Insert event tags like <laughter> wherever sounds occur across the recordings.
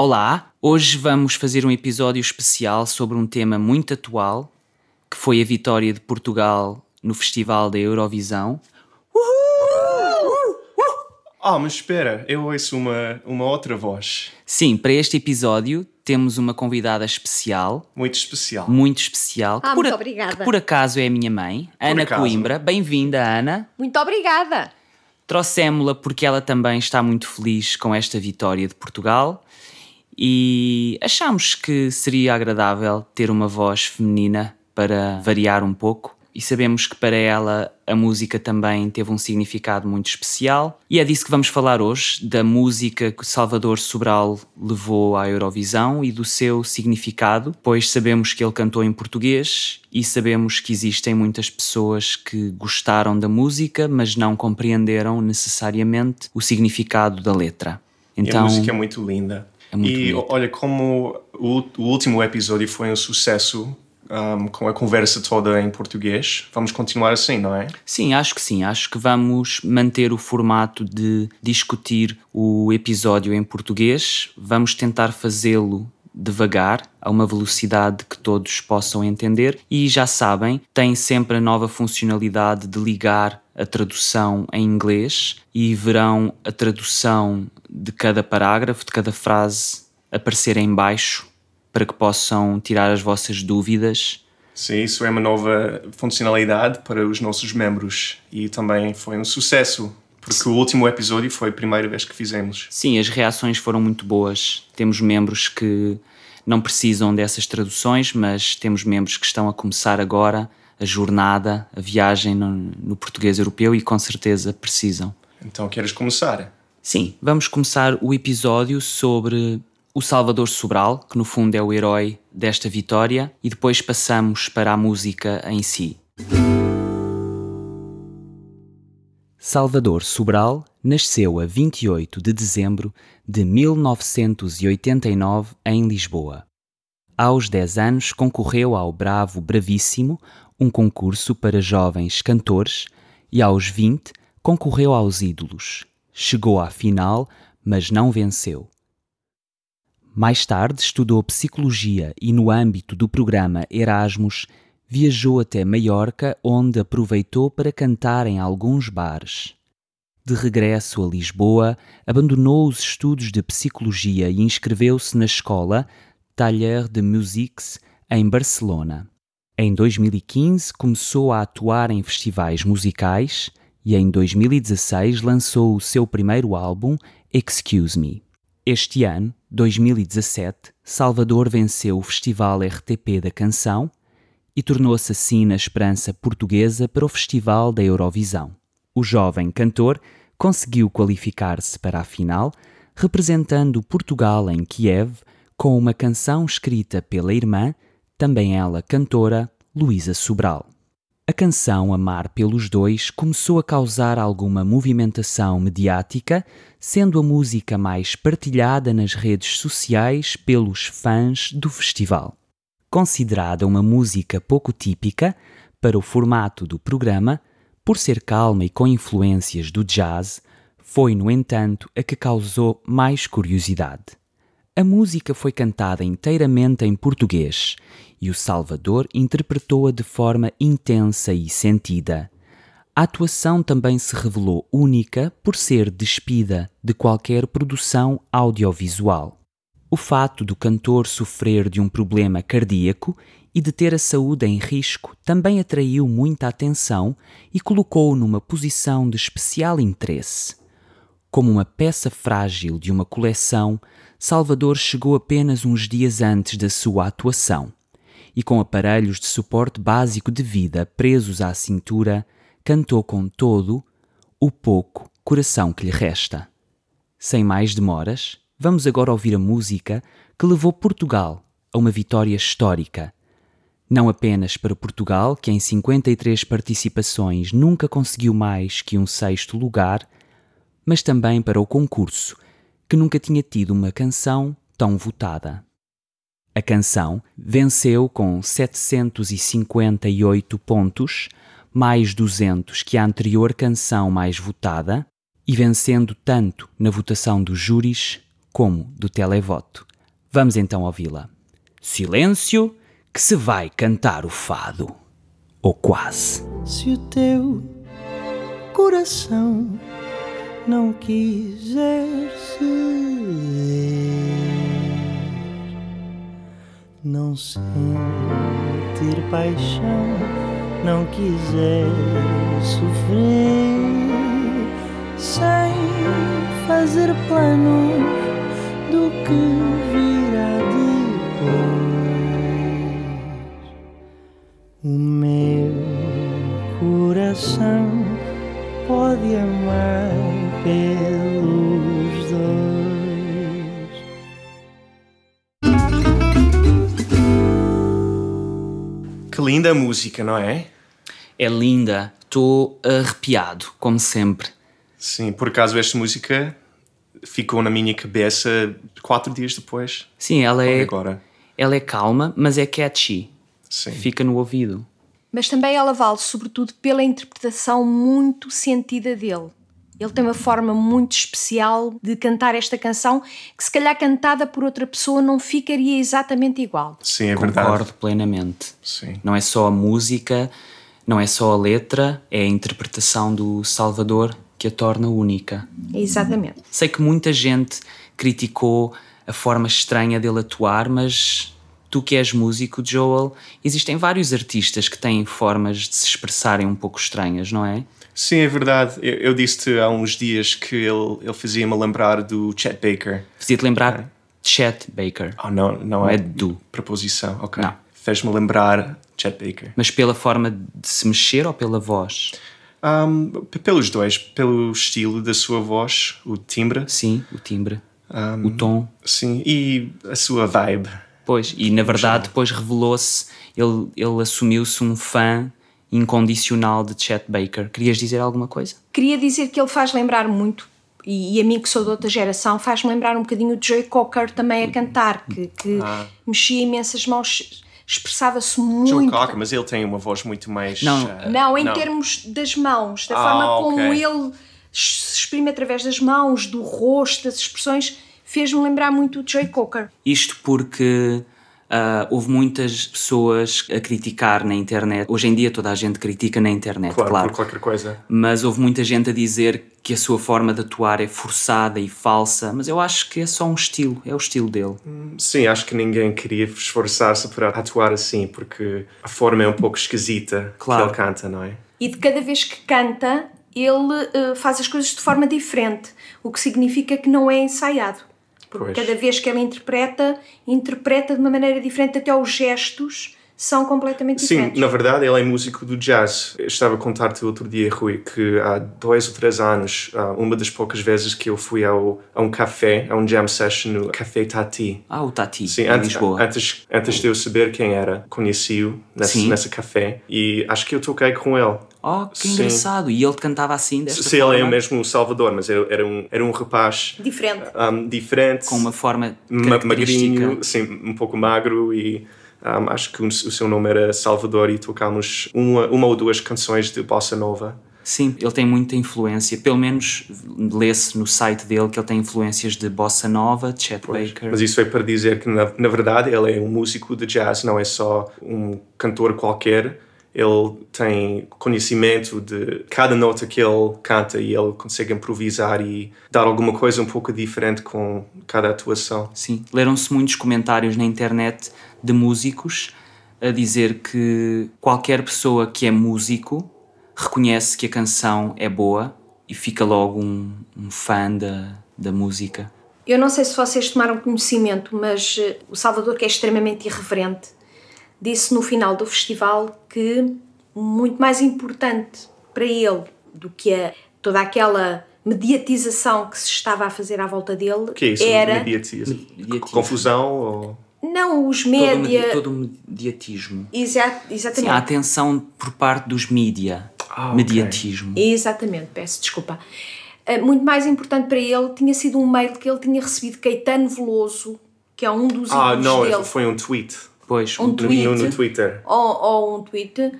Olá, hoje vamos fazer um episódio especial sobre um tema muito atual, que foi a vitória de Portugal no Festival da Eurovisão. Ah, mas espera, eu ouço uma, uma outra voz. Sim, para este episódio temos uma convidada especial, Muito especial. muito especial, que, Ah, por, muito a- obrigada. que por acaso é a minha mãe, Ana acaso. Coimbra. Bem-vinda, Ana. Muito obrigada. Trouxemos-la porque ela também está muito feliz com esta vitória de Portugal e achamos que seria agradável ter uma voz feminina para variar um pouco. E sabemos que para ela a música também teve um significado muito especial. E é disso que vamos falar hoje, da música que Salvador Sobral levou à Eurovisão e do seu significado, pois sabemos que ele cantou em português e sabemos que existem muitas pessoas que gostaram da música, mas não compreenderam necessariamente o significado da letra. E a Então, música é muito linda. É muito e bonita. olha, como o, o último episódio foi um sucesso, um, com a conversa toda em português, vamos continuar assim, não é? Sim, acho que sim. Acho que vamos manter o formato de discutir o episódio em português. Vamos tentar fazê-lo devagar, a uma velocidade que todos possam entender. E já sabem, tem sempre a nova funcionalidade de ligar a tradução em inglês e verão a tradução de cada parágrafo, de cada frase aparecer em baixo para que possam tirar as vossas dúvidas Sim, isso é uma nova funcionalidade para os nossos membros e também foi um sucesso, porque o último episódio foi a primeira vez que fizemos. Sim, as reações foram muito boas. Temos membros que não precisam dessas traduções, mas temos membros que estão a começar agora a jornada, a viagem no, no português europeu e com certeza precisam. Então, queres começar? Sim, vamos começar o episódio sobre o Salvador Sobral, que no fundo é o herói desta vitória, e depois passamos para a música em si. Salvador Sobral nasceu a 28 de dezembro de 1989 em Lisboa. Aos 10 anos concorreu ao Bravo Bravíssimo, um concurso para jovens cantores, e aos 20 concorreu aos Ídolos. Chegou à final, mas não venceu. Mais tarde estudou psicologia e, no âmbito do programa Erasmus, viajou até Maiorca, onde aproveitou para cantar em alguns bares. De regresso a Lisboa, abandonou os estudos de psicologia e inscreveu-se na escola Taller de Musiques em Barcelona. Em 2015 começou a atuar em festivais musicais e em 2016 lançou o seu primeiro álbum Excuse Me. Este ano, 2017, Salvador venceu o Festival RTP da Canção e tornou-se assim na esperança portuguesa para o Festival da Eurovisão. O jovem cantor conseguiu qualificar-se para a final, representando Portugal em Kiev com uma canção escrita pela irmã, também ela cantora, Luísa Sobral. A canção Amar pelos Dois começou a causar alguma movimentação mediática, sendo a música mais partilhada nas redes sociais pelos fãs do festival. Considerada uma música pouco típica para o formato do programa, por ser calma e com influências do jazz, foi, no entanto, a que causou mais curiosidade. A música foi cantada inteiramente em português e o Salvador interpretou-a de forma intensa e sentida. A atuação também se revelou única por ser despida de qualquer produção audiovisual. O fato do cantor sofrer de um problema cardíaco e de ter a saúde em risco também atraiu muita atenção e colocou-o numa posição de especial interesse. Como uma peça frágil de uma coleção, Salvador chegou apenas uns dias antes da sua atuação e, com aparelhos de suporte básico de vida presos à cintura, cantou com todo o pouco coração que lhe resta. Sem mais demoras, vamos agora ouvir a música que levou Portugal a uma vitória histórica. Não apenas para Portugal, que em 53 participações nunca conseguiu mais que um sexto lugar, mas também para o concurso, que nunca tinha tido uma canção tão votada. A canção venceu com 758 pontos, mais 200 que a anterior canção mais votada, e vencendo tanto na votação dos júris como do televoto. Vamos então ouvi-la. Silêncio, que se vai cantar o fado. Ou quase. Se o teu coração não quiser ceder, não sentir paixão, não quiser sofrer, sem fazer planos do que virá depois. O meu coração pode amar pelos linda música, não é? É linda, estou arrepiado, como sempre. Sim, por acaso esta música ficou na minha cabeça quatro dias depois. Sim, ela é, Agora. ela é calma, mas é catchy. Sim. Fica no ouvido. Mas também ela vale, sobretudo, pela interpretação muito sentida dele. Ele tem uma forma muito especial de cantar esta canção que, se calhar, cantada por outra pessoa, não ficaria exatamente igual. Sim, é verdade. Concordo plenamente. Sim. Não é só a música, não é só a letra, é a interpretação do Salvador que a torna única. Exatamente. Sei que muita gente criticou a forma estranha dele atuar, mas tu que és músico, Joel, existem vários artistas que têm formas de se expressarem um pouco estranhas, não é? Sim, é verdade. Eu, eu disse-te há uns dias que ele, ele fazia-me lembrar do Chet Baker. Fazia-te lembrar Chet Baker, Oh, não, não não é é do. preposição. Ok. Não. Fez-me lembrar Chet Baker. Mas pela forma de se mexer ou pela voz? Um, pelos dois, pelo estilo da sua voz, o timbre, Sim, o timbre, o tom. sim, e a sua vibe. Pois, e na verdade depois revelou-se, ele, ele assumiu-se um fã incondicional de Chet Baker. Querias dizer alguma coisa? Queria dizer que ele faz lembrar muito, e, e a mim que sou de outra geração, faz-me lembrar um bocadinho o Joey Cocker também a cantar, que, que mexia imensas mãos, expressava-se muito. Joe Cocker, mas ele tem uma voz muito mais. Não. uh, Não, em termos das mãos, da Ah, forma como ok. ele se exprime através das mãos, do rosto, das expressões, fez-me lembrar muito o Joey Cocker. Isto porque ah, houve muitas pessoas a criticar na internet. Hoje em dia toda a gente critica na internet, Claro, claro. por qualquer coisa. Mas houve muita gente a dizer que a sua forma de atuar é forçada e falsa. Mas eu acho que é só um estilo, é o estilo dele. Sim, acho que ninguém queria esforçar-se para atuar assim, porque a forma é um pouco esquisita Claro. que ele canta, não é? E de cada vez que canta, ele eh, faz as coisas de forma diferente, o que significa que não é ensaiado. Porque Pois. cada vez que ele interpreta, interpreta de uma maneira diferente, até os gestos são completamente Sim, diferentes. na verdade ele é músico do jazz. Eu estava a contar-te outro dia, Rui, que há dois ou três anos, uma das poucas vezes que eu fui ao, a um café, a um jam session no Café Tati. Ah, o Tati, Sim, em antes, Lisboa. antes, antes de eu saber quem era, conheci-o nesse, Sim. nesse café e acho que eu toquei com ele. Oh, que Sim. engraçado. E ele cantava assim, desta Se forma? ele é mesmo o Salvador, mas era, era, um, era um rapaz Diferente. um, diferente, Com uma forma ma- magrinho, sim, um pouco magro e um, acho que o, seu nome era Salvador e tocámos uma, uma ou duas canções de bossa nova. Sim, ele tem muita influência. Pelo menos lê-se no site dele que ele tem influências de bossa nova, Chet Baker. Mas isso é para dizer que na, na verdade ele é um músico de jazz, não é só um cantor qualquer. Ele tem conhecimento de cada nota que ele canta e ele consegue improvisar e dar alguma coisa um pouco diferente com cada atuação. Sim, leram-se muitos comentários na internet de músicos a dizer que qualquer pessoa que é músico reconhece que a canção é boa e fica logo um, um fã da, da música. Eu não sei se vocês tomaram conhecimento, mas eh, o Salvador, que é extremamente irreverente, disse no final do festival que muito mais importante para ele do que a, toda aquela mediatização que se estava a fazer à volta dele que é isso? era? Mediatismo. Confusão? Ou... não os média todo o mediatismo. Exa- Sim, exatamente a atenção por parte dos mídia. Ah, mediatismo. Exatamente, peço desculpa. Uh, Muito mais importante para ele tinha sido um mail que ele tinha recebido de Caetano Veloso, que é um dos Ah, não, dele, foi um tweet. Pois, Um um tweet. no, no Twitter. ou, ou um tweet, uh,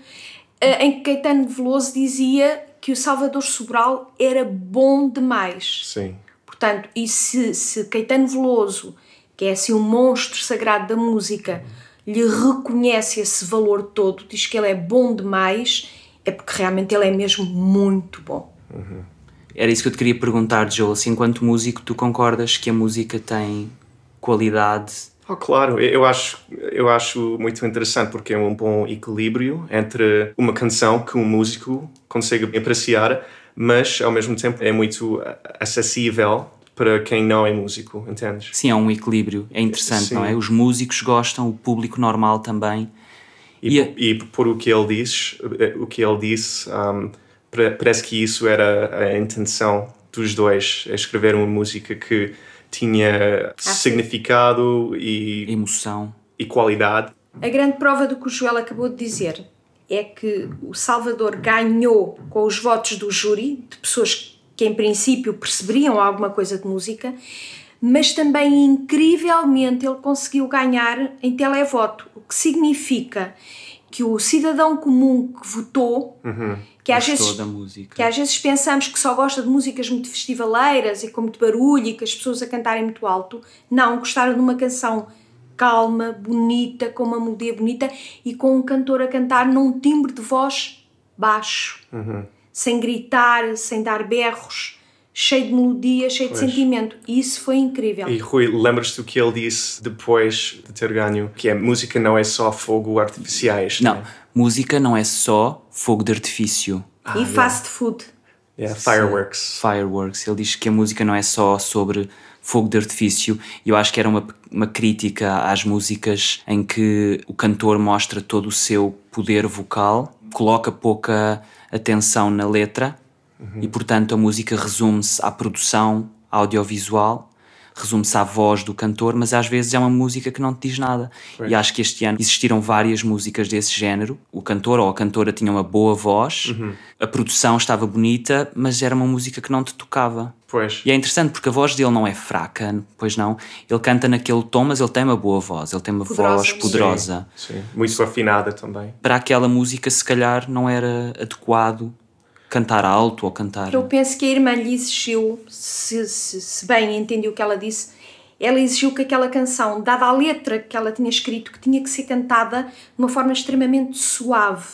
em que Caetano Veloso dizia que o Salvador Sobral era bom demais. Sim. Portanto, e se, se Caetano Veloso que é assim um monstro sagrado da música, lhe reconhece esse valor todo, diz que ele é bom demais, é porque realmente ele é mesmo muito bom. Era isso que eu te queria perguntar, Joel. Se enquanto músico tu concordas que a música tem qualidade Oh, claro, eu acho, eu acho muito interessante porque é um bom equilíbrio entre uma canção que um músico consegue apreciar, mas ao mesmo tempo é muito acessível para quem não é músico, entendes? Sim, é um equilíbrio. É interessante, Sim. não é? Os músicos gostam, o público normal também. E, E- por- e por o que ele diz, eh, o que ele disse, um, pa- parece que isso era a intenção dos dois, é escrever uma música que tinha significado e, Emoção. e qualidade. A grande prova do que o Joel acabou de dizer é que o Salvador ganhou com os votos do júri, de pessoas que em princípio perceberiam alguma coisa de música, mas também incrivelmente ele conseguiu ganhar em televoto, o que significa que o cidadão comum que votou, que às Gostou vezes da música. que às vezes pensamos que só gosta de músicas muito festivaleiras e com muito barulho e que as pessoas a cantarem muito alto. Não, gostaram de uma canção calma, bonita, com uma melodia bonita e com um cantor a cantar num timbre de voz baixo, sem gritar, sem dar berros, cheio de melodia, cheio de sentimento. E isso foi incrível. E Rui, lembras-te do que ele disse depois de ter ganho? Que a música não é só fogo artificiais. Não, né? música não é só fogo de artifício. e fast food. Yeah, fireworks. Fireworks. Ele diz que a música não é só sobre fogo de artifício. E eu acho que era uma, uma crítica às músicas em que o cantor mostra todo o seu poder vocal, coloca pouca atenção na letra e, portanto, a música resume-se à produção audiovisual, resume-se à voz do cantor, mas às vezes é uma música que não te diz nada. E acho que este ano existiram várias músicas desse género. O cantor ou a cantora tinha uma boa voz, a produção estava bonita, mas era uma música que não te tocava. Pois. E é interessante porque a voz dele não é fraca, pois não. Ele canta naquele tom, mas ele tem uma boa voz, ele tem uma Poderosa voz poderosa. Sim, muito afinada também. Para aquela música, se calhar, não era adequado cantar alto ou cantar. Eu penso que a irmã lhe exigiu, se, se, se bem entendi o que ela disse, ela exigiu que aquela canção, dada a letra que ela tinha escrito, que tinha que ser cantada de uma forma extremamente suave.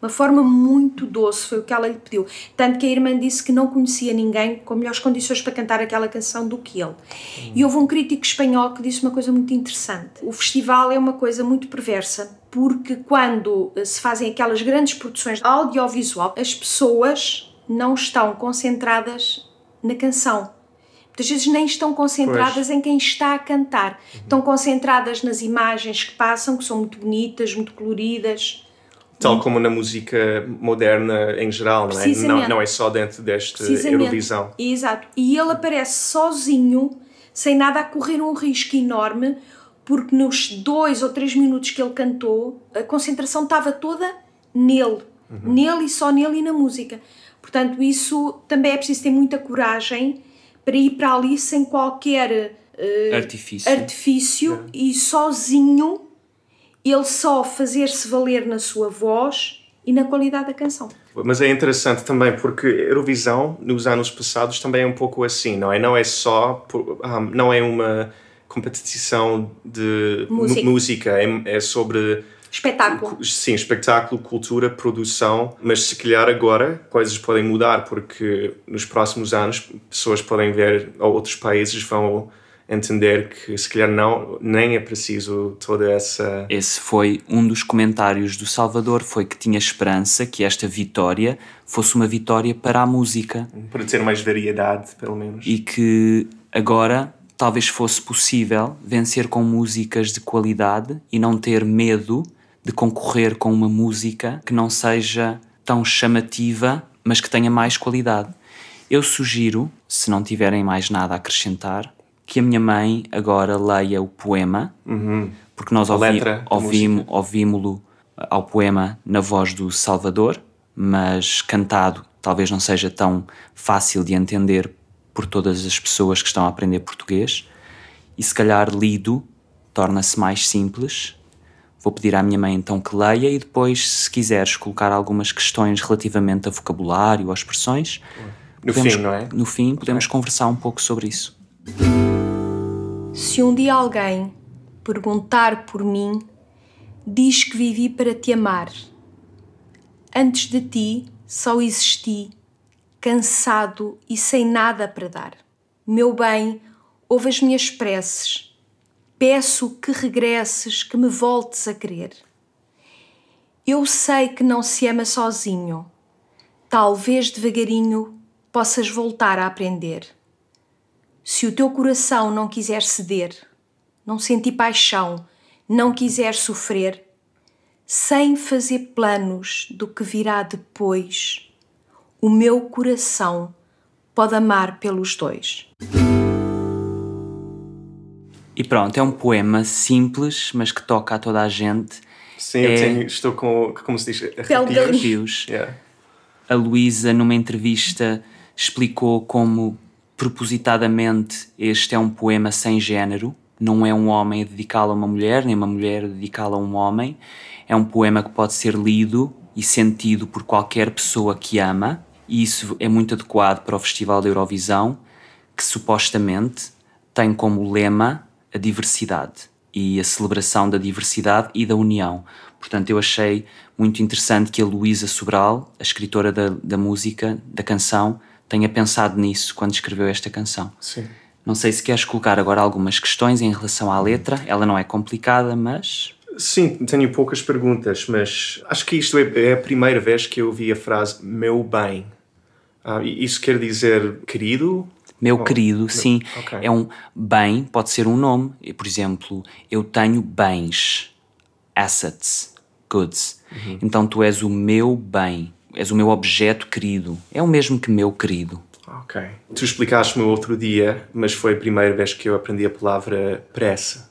Uma forma muito doce, foi o que ela lhe pediu. Tanto que a irmã disse que não conhecia ninguém com melhores condições para cantar aquela canção do que ele. E houve um crítico espanhol que disse uma coisa muito interessante. O festival é uma coisa muito perversa, porque quando eh, se fazem aquelas grandes produções audiovisual, as pessoas não estão concentradas na canção. Muitas vezes nem estão concentradas em quem está a cantar. Estão concentradas nas imagens que passam, que são muito bonitas, muito coloridas. Tal como na música moderna em geral, não é? Não, não é só dentro deste. Eurovisão. Exato. E ele aparece sozinho, sem nada a correr um risco enorme, porque nos dois ou três minutos que ele cantou, a concentração estava toda nele. Nele e só nele e na música. Portanto, isso também é preciso ter muita coragem para ir para ali sem qualquer eh, Artifício. artifício e sozinho ele só fazer-se valer na sua voz e na qualidade da canção. Mas é interessante também porque Eurovisão nos anos passados também é um pouco assim, não é? Não é só, por- ah, não é uma competição de Música. música, é, é sobre Espetáculo. sim, espetáculo, cultura, produção, mas se calhar agora coisas podem mudar porque nos próximos anos pessoas podem ver ou outros países vão entender que se calhar não nem é preciso toda essa Esse foi um dos comentários do Salvador, foi que tinha esperança que esta vitória fosse uma vitória para a música para ter mais variedade pelo menos. e que agora talvez fosse possível vencer com músicas de qualidade e não ter medo de concorrer com uma música que não seja tão chamativa, mas que tenha mais qualidade. Eu sugiro, se não tiverem mais nada a acrescentar, que a minha mãe agora leia o poema, porque nós ouvi, letra da ouvimo, música. ouvimo-lo ao poema na voz do Salvador, mas cantado talvez não seja tão fácil de entender por todas as pessoas que estão a aprender português e se calhar lido torna-se mais simples. Vou pedir à minha mãe então que leia e depois, se quiseres colocar algumas questões relativamente a vocabulário ou expressões, No podemos- fim, não é? No fim, podemos conversar um pouco sobre isso. Se um dia alguém perguntar por mim, diz que vivi para te amar. Antes de ti só existi, cansado e sem nada para dar. Meu bem, ouve as minhas preces. Peço que regresses, que me voltes a querer. Eu sei que não se ama sozinho. Talvez devagarinho possas voltar a aprender. Se o teu coração não quiser ceder, não sentir paixão, não quiser sofrer, sem fazer planos do que virá depois, o meu coração pode amar pelos dois. E pronto, é um poema simples, mas que toca a toda a gente. Sim, eu É- tenho, estou com, como se diz. Arrepios. Yeah. A Luísa, numa entrevista, explicou como propositadamente este é um poema sem género. Não é um homem a dedicá-lo a uma mulher, nem uma mulher a dedicá-lo a um homem. É um poema que pode ser lido e sentido por qualquer pessoa que ama, e isso é muito adequado para o Festival da Eurovisão, que supostamente tem como lema a diversidade e a celebração da diversidade e da união. Portanto, eu achei muito interessante que a Luísa Sobral, a escritora da, da música, da canção, tenha pensado nisso quando escreveu esta canção. Sim. Não sei se queres colocar agora algumas questões em relação à letra. Ela não é complicada, mas Sim, tenho poucas perguntas, mas acho que isto é, é a primeira vez que eu ouvi a frase meu bem. Ah, isso quer dizer querido? Meu Oh, querido, sim, ok. é um bem, pode ser um nome. Por exemplo, eu tenho bens, assets, goods. Uhum. Então tu és o meu bem, és o meu objeto querido. É o mesmo que meu querido. Ok. Tu explicaste-me outro dia, mas foi a primeira vez que eu aprendi a palavra pressa.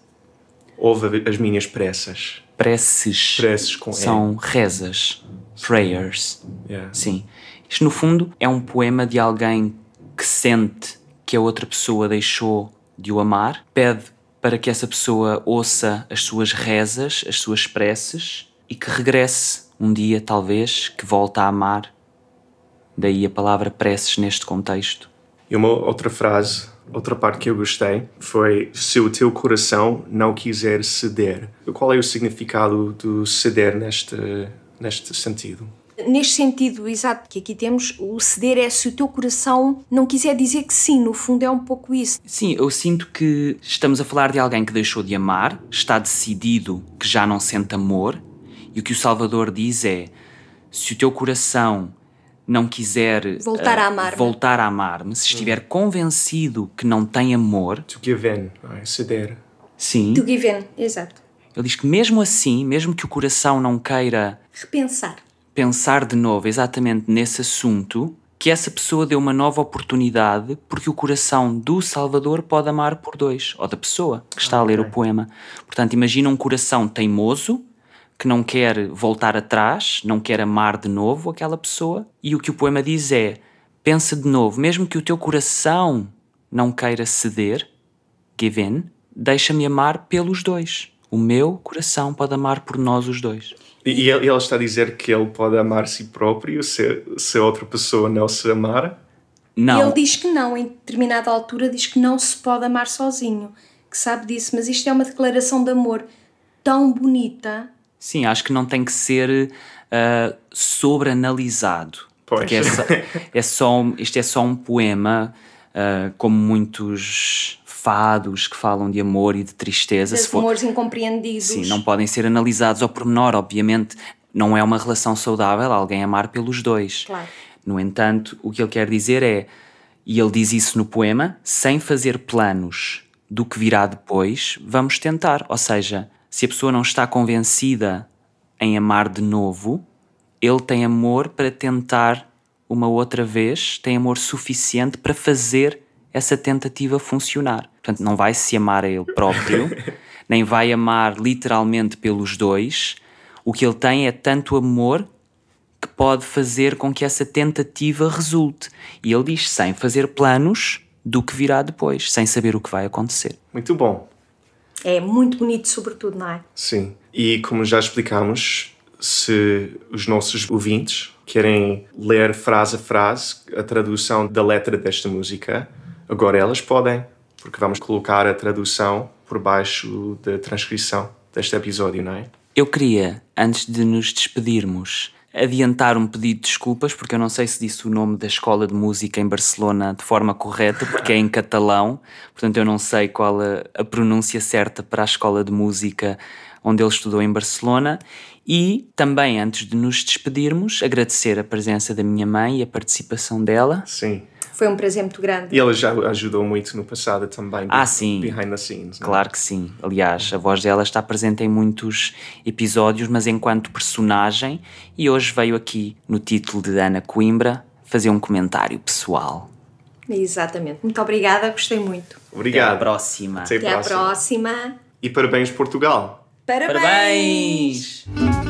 Ouve as minhas pressas. Preces, Preces com E. são rezas, prayers. Yeah. Sim. Isto, no fundo, é um poema de alguém que sente que a outra pessoa deixou de o amar, pede para que essa pessoa ouça as suas rezas, as suas preces e que regresse um dia, talvez, que volte a amar. Daí a palavra preces neste contexto. E uma outra frase, outra parte que eu gostei foi se o teu coração não quiser ceder. Qual é o significado do ceder neste, neste sentido? Neste sentido, exato, que aqui temos, o ceder é se o teu coração não quiser dizer que sim, no fundo é um pouco isso. Sim, eu sinto que estamos a falar de alguém que deixou de amar, está decidido que já não sente amor, e o que o Salvador diz é: se o teu coração não quiser Voltar eh, a amar-me. voltar a amar-me, se estiver convencido que não tem amor, To give in, é? ceder. sim, To give in, exato. ele diz que mesmo assim, mesmo que o coração não queira Repensar. pensar de novo exatamente nesse assunto, que essa pessoa dê uma nova oportunidade, porque o coração do Salvador pode amar por dois, ou da pessoa que está a ler o poema. Portanto, imagina um coração teimoso, que não quer voltar atrás, não quer amar de novo aquela pessoa, e o que o poema diz é: pensa de novo, mesmo que o teu coração não queira ceder, give in, deixa-me amar pelos dois. O meu coração pode amar por nós os dois. E e ele, ele está a dizer que ele pode amar a si próprio se, se a outra pessoa não se amar? Não. E ele diz que não, em determinada altura diz que não se pode amar sozinho, que sabe disso, mas isto é uma declaração de amor tão bonita. Sim, acho que não tem que ser ah, sobreanalisado. Pois. Porque é só, é só um- isto é só um poema, ah, como muitos fados que falam de amor e de tristeza. For- amores incompreendidos. Sim, não podem ser analisados ao pormenor, obviamente. Não é uma relação saudável alguém amar pelos dois. Claro. No entanto, o que ele quer dizer é, e ele diz isso no poema, sem fazer planos do que virá depois, vamos tentar. Ou seja, se a pessoa não está convencida em amar de novo, ele tem amor para tentar uma outra vez, tem amor suficiente para fazer essa tentativa funcionar. Portanto, não vai se amar a ele próprio, <laughs> nem vai amar literalmente pelos dois. O que ele tem é tanto amor que pode fazer com que essa tentativa resulte. E ele diz sem fazer planos do que virá depois, sem saber o que vai acontecer. Muito bom. É muito bonito, sobretudo, não é? Sim. E como já explicamos, se os nossos ouvintes querem ler frase a frase a tradução da letra desta música, agora elas podem. porque vamos colocar a tradução por baixo da transcrição deste episódio, não é? Eu queria, antes de nos despedirmos, adiantar um pedido de desculpas, porque eu não sei se disse o nome da escola de música em Barcelona de forma correta, porque é em catalão, portanto eu não sei qual a, a pronúncia certa para a escola de música onde ele estudou em Barcelona. E também, antes de nos despedirmos, agradecer a presença da minha mãe e a participação dela. Sim. Foi um prazer muito grande. E ela já ajudou muito no passado também. Ah, sim. Behind the scenes. não é? Claro que sim. Aliás, a voz dela está presente em muitos episódios, mas enquanto personagem, e hoje veio aqui no título de Ana Coimbra fazer um comentário pessoal. Exatamente. Muito obrigada, gostei muito. Até à Obrigado. próxima. Até à próxima. próxima. E parabéns, Portugal. Parabéns! Parabéns!